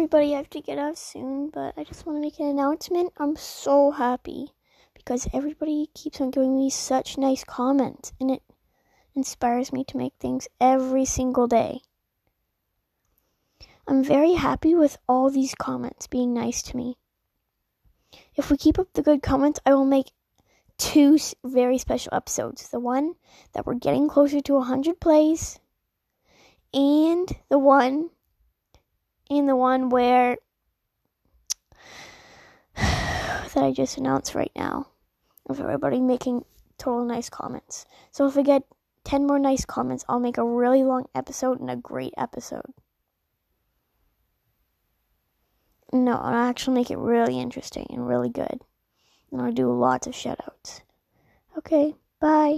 everybody. I have to get off soon, but I just want to make an announcement. I'm so happy because everybody keeps on giving me such nice comments, and it inspires me to make things every single day. I'm very happy with all these comments being nice to me. If we keep up the good comments, I will make two very special episodes. The one that we're getting closer to 100 plays, and the one, and the one where that I just announced right now of everybody making total nice comments. So if I get 10 more nice comments, I'll make a really long episode and a great episode. No, I'll actually make it really interesting and really good. And I'll do lots of shoutouts. Okay, bye.